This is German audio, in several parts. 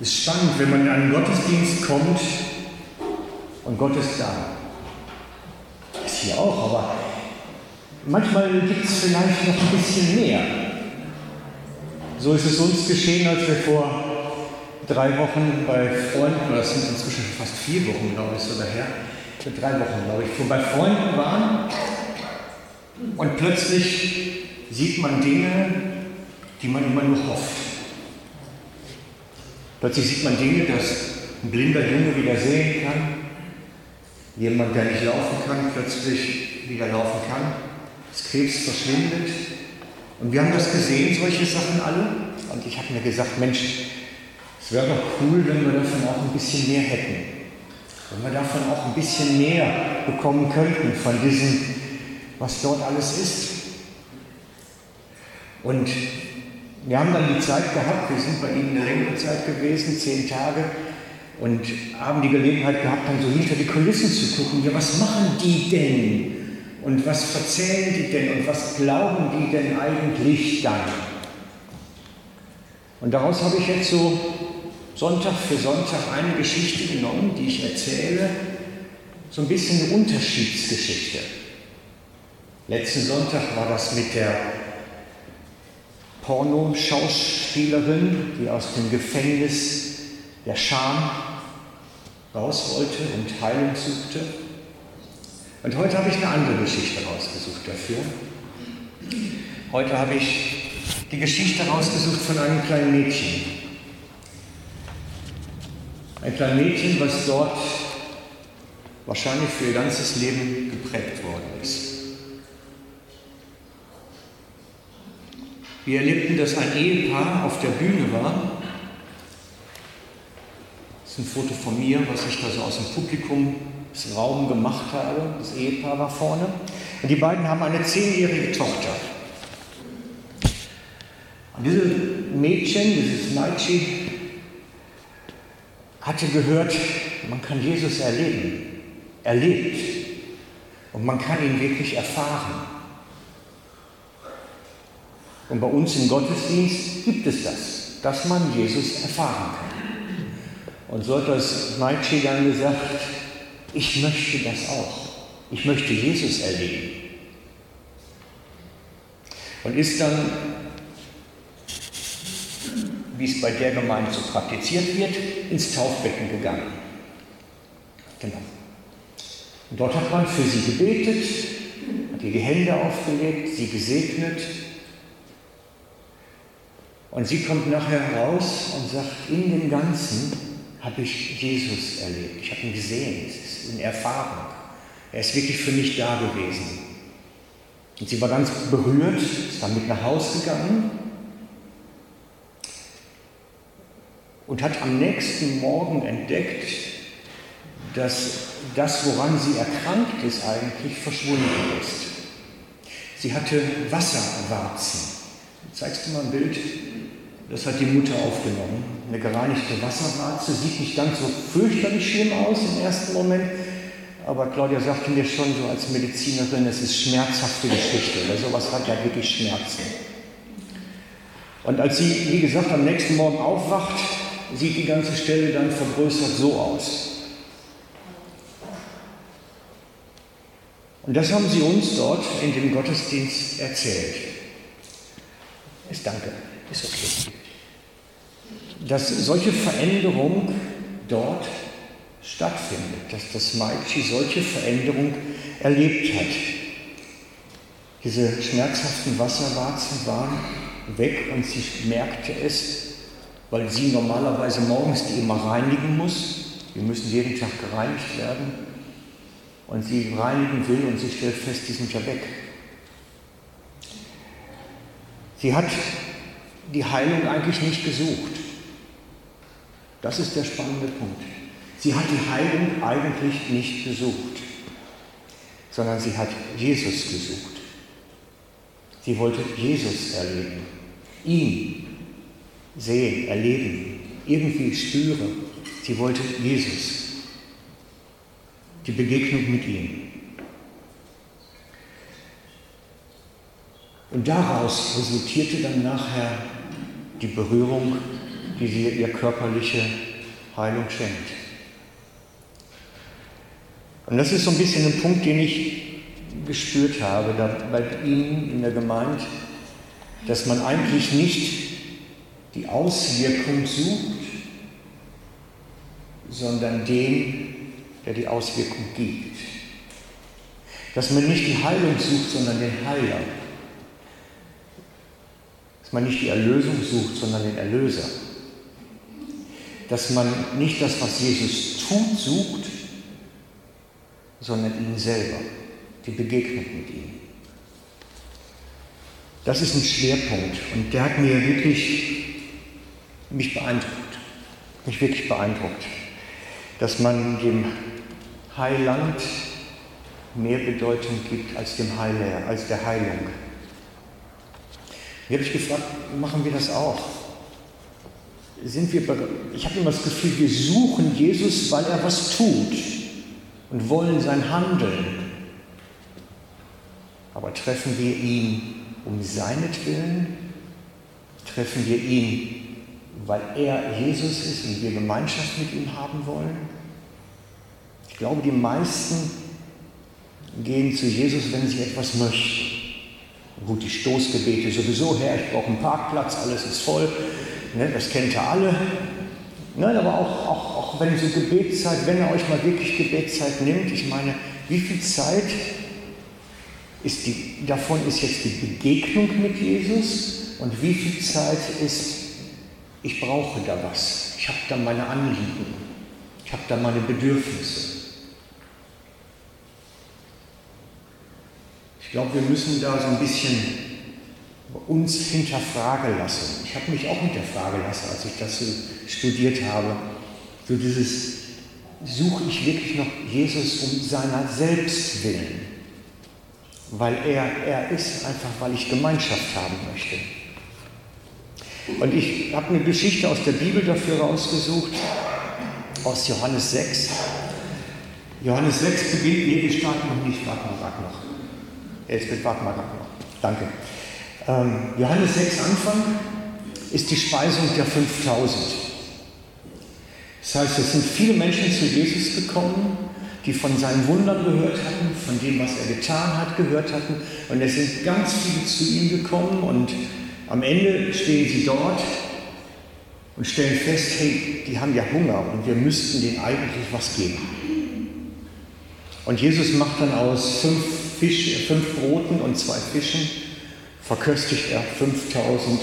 Es ist spannend, wenn man in einen Gottesdienst kommt und Gott ist da. Ist hier auch, aber manchmal gibt es vielleicht noch ein bisschen mehr. So ist es uns geschehen, als wir vor drei Wochen bei Freunden, das sind inzwischen fast vier Wochen, glaube ich, sogar her, drei Wochen, glaube ich, bei Freunden waren und plötzlich sieht man Dinge, die man immer nur hofft. Plötzlich sieht man Dinge, dass ein blinder Junge wieder sehen kann, jemand, der nicht laufen kann, plötzlich wieder laufen kann, das Krebs verschwindet. Und wir haben das gesehen, solche Sachen alle. Und ich habe mir gesagt, Mensch, es wäre doch cool, wenn wir davon auch ein bisschen mehr hätten. Wenn wir davon auch ein bisschen mehr bekommen könnten, von diesem, was dort alles ist. Und wir haben dann die Zeit gehabt, wir sind bei Ihnen eine längere Zeit gewesen, zehn Tage, und haben die Gelegenheit gehabt, dann so hinter die Kulissen zu gucken. Ja, was machen die denn? Und was erzählen die denn? Und was glauben die denn eigentlich dann? Und daraus habe ich jetzt so Sonntag für Sonntag eine Geschichte genommen, die ich erzähle, so ein bisschen eine Unterschiedsgeschichte. Letzten Sonntag war das mit der Pornoschauspielerin, die aus dem Gefängnis der Scham raus wollte und Heilung suchte. Und heute habe ich eine andere Geschichte rausgesucht dafür. Heute habe ich die Geschichte rausgesucht von einem kleinen Mädchen. Ein kleines Mädchen, was dort wahrscheinlich für ihr ganzes Leben geprägt worden ist. Wir erlebten, dass ein Ehepaar auf der Bühne war. Das ist ein Foto von mir, was ich da so aus dem Publikumsraum gemacht habe. Das Ehepaar war vorne. Und die beiden haben eine zehnjährige Tochter. Und dieses Mädchen, dieses Naichi, hatte gehört, man kann Jesus erleben, erlebt und man kann ihn wirklich erfahren. Und bei uns im Gottesdienst gibt es das, dass man Jesus erfahren kann. Und so hat das Nietzsche dann gesagt, ich möchte das auch. Ich möchte Jesus erleben. Und ist dann wie es bei der Gemeinde so praktiziert wird, ins Taufbecken gegangen. Genau. Und dort hat man für sie gebetet, hat ihr die Hände aufgelegt, sie gesegnet. Und sie kommt nachher raus und sagt, in dem Ganzen habe ich Jesus erlebt. Ich habe ihn gesehen, es ist in Erfahrung. Er ist wirklich für mich da gewesen. Und sie war ganz berührt, ist damit nach Hause gegangen und hat am nächsten Morgen entdeckt, dass das, woran sie erkrankt ist, eigentlich verschwunden ist. Sie hatte Wasserwarzen. Zeigst du mal ein Bild? Das hat die Mutter aufgenommen. Eine gereinigte Wasserwarze sieht nicht ganz so fürchterlich schlimm aus im ersten Moment, aber Claudia sagte mir schon so als Medizinerin, es ist schmerzhafte Geschichte. Oder sowas hat ja wirklich Schmerzen. Und als sie, wie gesagt, am nächsten Morgen aufwacht, sieht die ganze Stelle dann vergrößert so aus. Und das haben sie uns dort in dem Gottesdienst erzählt. Ist danke, ist okay. Dass solche Veränderung dort stattfindet, dass das Maiki solche Veränderung erlebt hat. Diese schmerzhaften Wasserwarzen waren weg und sie merkte es, weil sie normalerweise morgens die immer reinigen muss. Die müssen jeden Tag gereinigt werden. Und sie reinigen will und sie stellt fest, die sind ja weg. Sie hat die Heilung eigentlich nicht gesucht. Das ist der spannende Punkt. Sie hat die Heilung eigentlich nicht gesucht, sondern sie hat Jesus gesucht. Sie wollte Jesus erleben, ihn sehen, erleben, irgendwie spüre. Sie wollte Jesus, die Begegnung mit ihm. Und daraus resultierte dann nachher die Berührung die dir ihr körperliche Heilung schenkt. Und das ist so ein bisschen ein Punkt, den ich gespürt habe da bei Ihnen in der Gemeinde, dass man eigentlich nicht die Auswirkung sucht, sondern den, der die Auswirkung gibt. Dass man nicht die Heilung sucht, sondern den Heiler. Dass man nicht die Erlösung sucht, sondern den Erlöser. Dass man nicht das, was Jesus tut, sucht, sondern ihn selber, die Begegnung mit ihm. Das ist ein Schwerpunkt und der hat mir wirklich mich beeindruckt, mich wirklich beeindruckt, dass man dem Heiland mehr Bedeutung gibt als dem Heiler, als der Heilung. Hier habe ich gefragt, machen wir das auch? Sind wir, ich habe immer das Gefühl, wir suchen Jesus, weil er was tut und wollen sein Handeln. Aber treffen wir ihn um seinetwillen? Treffen wir ihn, weil er Jesus ist und wir Gemeinschaft mit ihm haben wollen? Ich glaube, die meisten gehen zu Jesus, wenn sie etwas möchten. Gut, die Stoßgebete sowieso her, ich brauche einen Parkplatz, alles ist voll, ne, das kennt ihr alle. Nein, aber auch, auch, auch wenn so Gebetszeit, wenn er euch mal wirklich Gebetszeit nimmt, ich meine, wie viel Zeit ist die, davon ist jetzt die Begegnung mit Jesus und wie viel Zeit ist, ich brauche da was, ich habe da meine Anliegen, ich habe da meine Bedürfnisse. Ich glaube, wir müssen da so ein bisschen uns hinterfragen lassen. Ich habe mich auch hinterfragen lassen, als ich das so studiert habe. So dieses, suche ich wirklich noch Jesus um seiner selbst willen? Weil er er ist, einfach weil ich Gemeinschaft haben möchte. Und ich habe eine Geschichte aus der Bibel dafür rausgesucht, aus Johannes 6. Johannes 6 beginnt, nee, wir starten noch nicht, warte mal, warte noch. Warte mal, warte noch. Danke. Ähm, Johannes 6 Anfang ist die Speisung der 5000. Das heißt, es sind viele Menschen zu Jesus gekommen, die von seinen Wundern gehört hatten, von dem, was er getan hat, gehört hatten. Und es sind ganz viele zu ihm gekommen und am Ende stehen sie dort und stellen fest, hey, die haben ja Hunger und wir müssten denen eigentlich was geben. Und Jesus macht dann aus fünf, Fisch, fünf Broten und zwei Fischen, verköstigt er 5000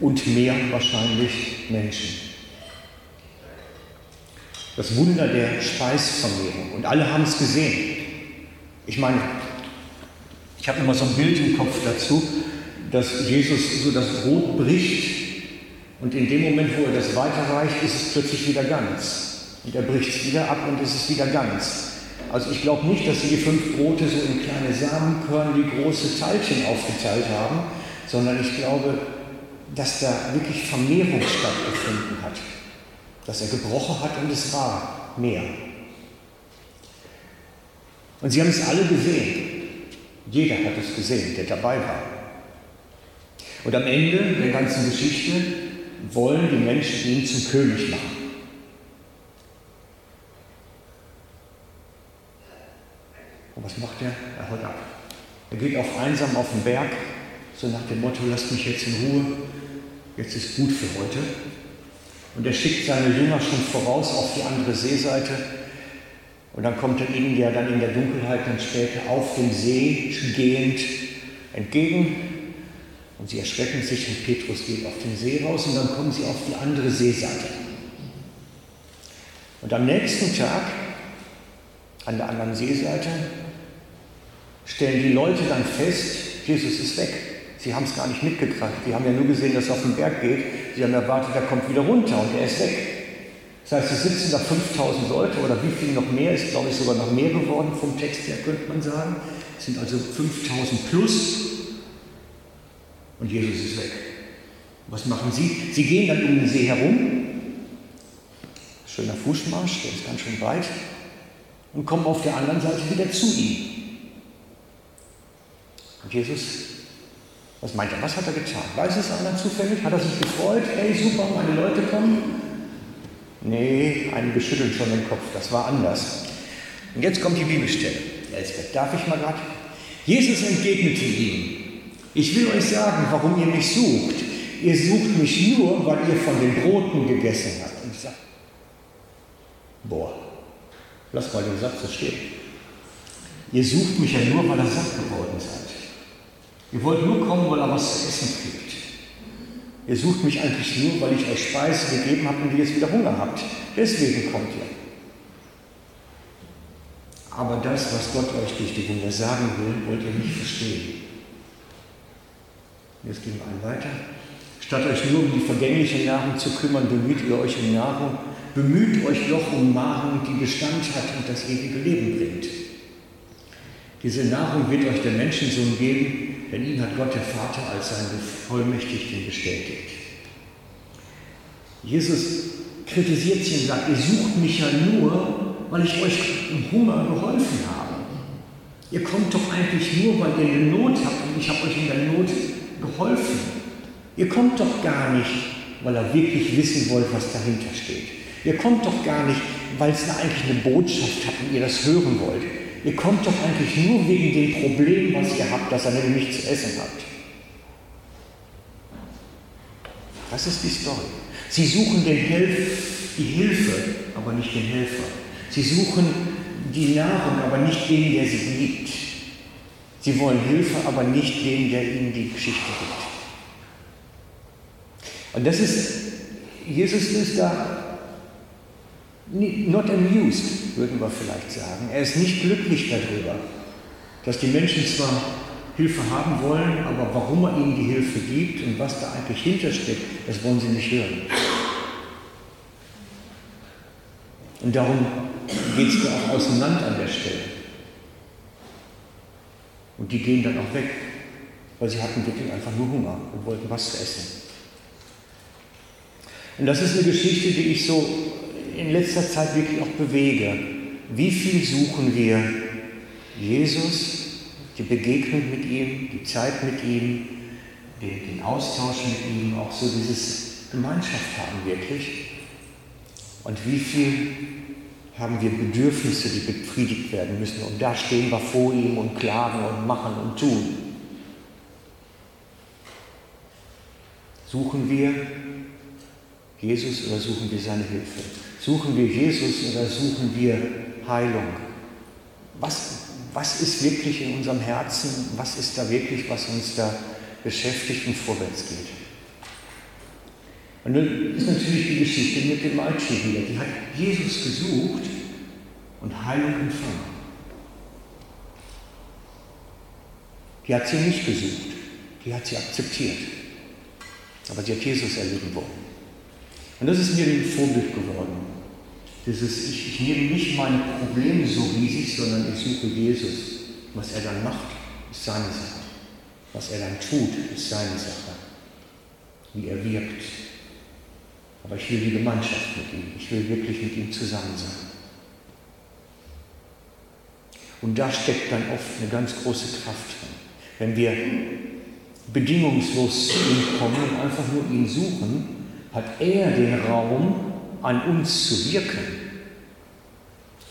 und mehr wahrscheinlich Menschen. Das Wunder der Speisvermehrung. Und alle haben es gesehen. Ich meine, ich habe immer so ein Bild im Kopf dazu, dass Jesus so das Brot bricht und in dem Moment, wo er das weiterreicht, ist es plötzlich wieder ganz. Und er bricht es wieder ab und es ist wieder ganz. Also ich glaube nicht, dass sie die fünf Brote so in kleine Samenkörner wie große Teilchen aufgeteilt haben, sondern ich glaube, dass da wirklich Vermehrung stattgefunden hat. Dass er gebrochen hat und es war mehr. Und sie haben es alle gesehen. Jeder hat es gesehen, der dabei war. Und am Ende der ganzen Geschichte wollen die Menschen ihn zum König machen. Was macht er? Er haut ab. Er geht auf einsam auf den Berg, so nach dem Motto, lasst mich jetzt in Ruhe, jetzt ist gut für heute. Und er schickt seine Jünger schon voraus auf die andere Seeseite. Und dann kommt er ihnen ja dann in der Dunkelheit dann später auf dem See gehend entgegen. Und sie erschrecken sich und Petrus geht auf den See raus und dann kommen sie auf die andere Seeseite. Und am nächsten Tag, an der anderen Seeseite, stellen die Leute dann fest, Jesus ist weg. Sie haben es gar nicht mitgekriegt. Die haben ja nur gesehen, dass er auf den Berg geht. Sie haben erwartet, er kommt wieder runter und er ist weg. Das heißt, es sitzen da 5000 Leute oder wie viel noch mehr, ist glaube ich sogar noch mehr geworden vom Text her, könnte man sagen. Es sind also 5000 plus und Jesus ist weg. Was machen sie? Sie gehen dann um den See herum. Schöner Fußmarsch, der ist ganz schön weit. Und kommen auf der anderen Seite wieder zu ihm. Und Jesus Was meint er? Was hat er getan? Weiß es einer zufällig? Hat er sich gefreut? Hey, super, meine Leute kommen? Nee, einige schütteln schon den Kopf. Das war anders. Und jetzt kommt die Bibelstelle. Elsbeth, darf ich mal gerade? Jesus entgegnete ihm. Ich will euch sagen, warum ihr mich sucht. Ihr sucht mich nur, weil ihr von den Broten gegessen habt. Und ich sage, boah, lass mal den Satz so stehen. Ihr sucht mich ja nur, weil ihr satt geworden seid. Ihr wollt nur kommen, weil ihr was zu essen kriegt. Ihr sucht mich eigentlich nur, weil ich euch Speise gegeben habe und ihr jetzt wieder Hunger habt. Deswegen kommt ihr. Aber das, was Gott euch durch die Wunder sagen will, wollt ihr nicht verstehen. Jetzt gehen wir einen weiter. Statt euch nur um die vergängliche Nahrung zu kümmern, bemüht ihr euch um Nahrung. Bemüht euch doch um Nahrung, die Bestand hat und das ewige Leben bringt. Diese Nahrung wird euch der Menschensohn geben, denn ihn hat Gott der Vater als seinen Bevollmächtigten bestätigt. Jesus kritisiert sie und sagt, ihr sucht mich ja nur, weil ich euch im Hunger geholfen habe. Ihr kommt doch eigentlich nur, weil ihr eine Not habt und ich habe euch in der Not geholfen. Ihr kommt doch gar nicht, weil ihr wirklich wissen wollt, was dahinter steht. Ihr kommt doch gar nicht, weil es eigentlich eine Botschaft hat und ihr das hören wollt. Ihr kommt doch eigentlich nur wegen dem Problem, was ihr habt, dass ihr nämlich nichts zu essen habt. Das ist die Story. Sie suchen den Hilf, die Hilfe, aber nicht den Helfer. Sie suchen die Nahrung, aber nicht den, der sie liebt. Sie wollen Hilfe, aber nicht den, der ihnen die Geschichte gibt. Und das ist, Jesus ist da not amused, würden wir vielleicht sagen. Er ist nicht glücklich darüber, dass die Menschen zwar Hilfe haben wollen, aber warum er ihnen die Hilfe gibt und was da eigentlich hintersteckt, das wollen sie nicht hören. Und darum geht es da auch auseinander an der Stelle. Und die gehen dann auch weg, weil sie hatten wirklich einfach nur Hunger und wollten was zu essen. Und das ist eine Geschichte, die ich so in letzter Zeit wirklich auch bewege. Wie viel suchen wir Jesus, die Begegnung mit ihm, die Zeit mit ihm, den, den Austausch mit ihm, auch so dieses Gemeinschaft haben wirklich. Und wie viel haben wir Bedürfnisse, die befriedigt werden müssen. Und da stehen wir vor ihm und klagen und machen und tun. Suchen wir Jesus oder suchen wir seine Hilfe? Suchen wir Jesus oder suchen wir Heilung? Was, was ist wirklich in unserem Herzen? Was ist da wirklich, was uns da beschäftigt und vorwärts geht? Und dann ist natürlich die Geschichte mit dem Mädchen wieder. Die hat Jesus gesucht und Heilung empfangen. Die hat sie nicht gesucht, die hat sie akzeptiert. Aber sie hat Jesus erleben wollen. Und das ist mir ein Vorbild geworden. Dieses, ich, ich nehme nicht meine Probleme so riesig, sondern ich suche Jesus. Was er dann macht, ist seine Sache. Was er dann tut, ist seine Sache. Wie er wirkt. Aber ich will die Gemeinschaft mit ihm. Ich will wirklich mit ihm zusammen sein. Und da steckt dann oft eine ganz große Kraft drin. Wenn wir bedingungslos zu ihm kommen und einfach nur ihn suchen, hat er den Raum, an uns zu wirken.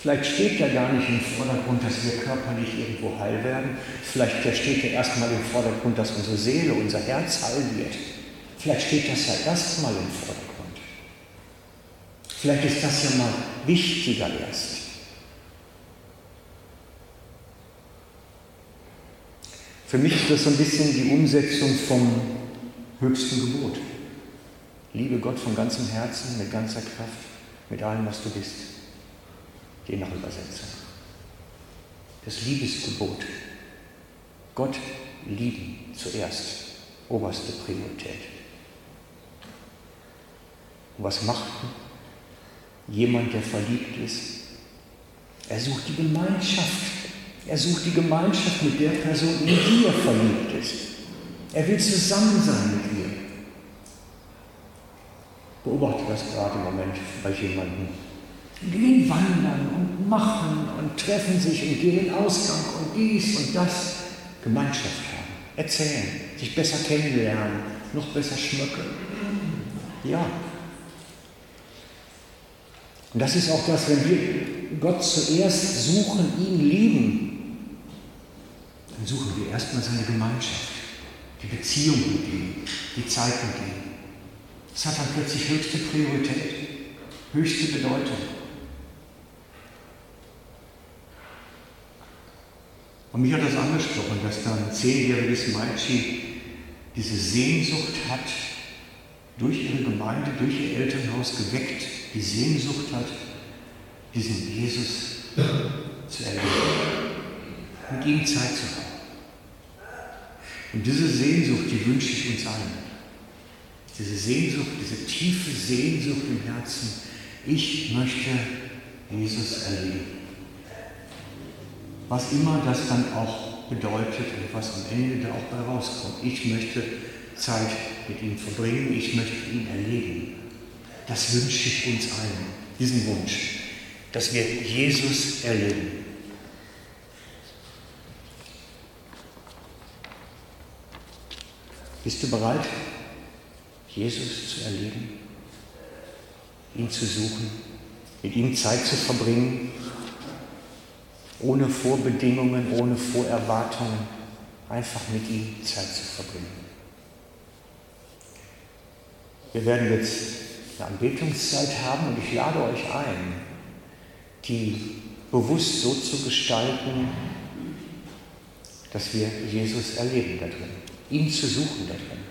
Vielleicht steht ja gar nicht im Vordergrund, dass wir körperlich irgendwo heil werden. Vielleicht steht ja erstmal im Vordergrund, dass unsere Seele, unser Herz heil wird. Vielleicht steht das ja erstmal im Vordergrund. Vielleicht ist das ja mal wichtiger erst. Für mich ist das so ein bisschen die Umsetzung vom höchsten Gebot. Liebe Gott von ganzem Herzen, mit ganzer Kraft, mit allem, was du bist. Je nach Übersetzung. Das Liebesgebot. Gott lieben zuerst. Oberste Priorität. Und was macht jemand, der verliebt ist? Er sucht die Gemeinschaft. Er sucht die Gemeinschaft mit der Person, in die er verliebt ist. Er will zusammen sein mit ihr beobachte das gerade im Moment bei jemandem. Gehen wandern und machen und treffen sich und gehen in Ausgang und dies und das. Gemeinschaft haben. erzählen, sich besser kennenlernen, noch besser schmücken. Ja. Und das ist auch das, wenn wir Gott zuerst suchen, ihn lieben, dann suchen wir erstmal seine Gemeinschaft, die Beziehung mit ihm, die Zeit mit ihm. Das hat dann plötzlich höchste Priorität, höchste Bedeutung. Und mich hat das angesprochen, dass da ein zehnjähriges Mädchen diese Sehnsucht hat, durch ihre Gemeinde, durch ihr Elternhaus geweckt, die Sehnsucht hat, diesen Jesus zu erleben, mit ihm Zeit zu haben. Und diese Sehnsucht, die wünsche ich uns allen. Diese Sehnsucht, diese tiefe Sehnsucht im Herzen, ich möchte Jesus erleben. Was immer das dann auch bedeutet und was am Ende da auch bei rauskommt. Ich möchte Zeit mit ihm verbringen, ich möchte ihn erleben. Das wünsche ich uns allen, diesen Wunsch, dass wir Jesus erleben. Bist du bereit, Jesus zu erleben, ihn zu suchen, mit ihm Zeit zu verbringen, ohne Vorbedingungen, ohne Vorerwartungen, einfach mit ihm Zeit zu verbringen. Wir werden jetzt eine Anbetungszeit haben und ich lade euch ein, die bewusst so zu gestalten, dass wir Jesus erleben da drin, ihn zu suchen da drin.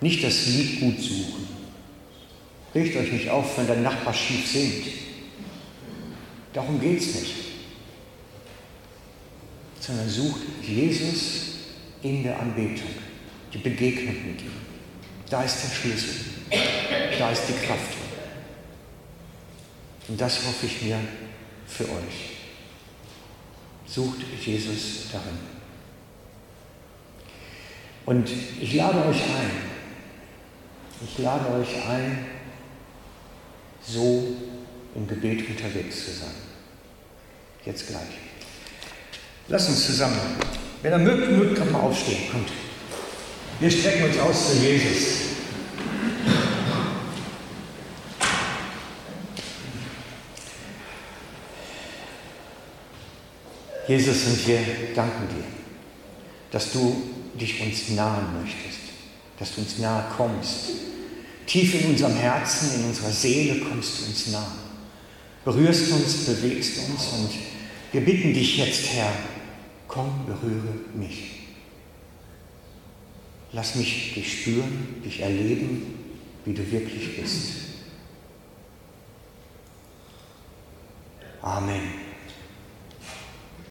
Nicht das Lied gut suchen. Regt euch nicht auf, wenn der Nachbar schief singt. Darum geht es nicht. Sondern sucht Jesus in der Anbetung, die Begegnung mit ihm. Da ist der Schlüssel. Da ist die Kraft. Und das hoffe ich mir für euch. Sucht Jesus darin. Und ich lade euch ein, ich lade euch ein, so im Gebet unterwegs zu sein. Jetzt gleich. Lass uns zusammen, wenn ihr mögt, mögt, kann mal aufstehen. Kommt. Wir strecken uns aus zu Jesus. Jesus, und wir danken dir, dass du dich uns nahen möchtest, dass du uns nahe kommst. Tief in unserem Herzen, in unserer Seele kommst du uns nahe. Berührst uns, bewegst uns und wir bitten dich jetzt, Herr, komm, berühre mich. Lass mich dich spüren, dich erleben, wie du wirklich bist. Amen.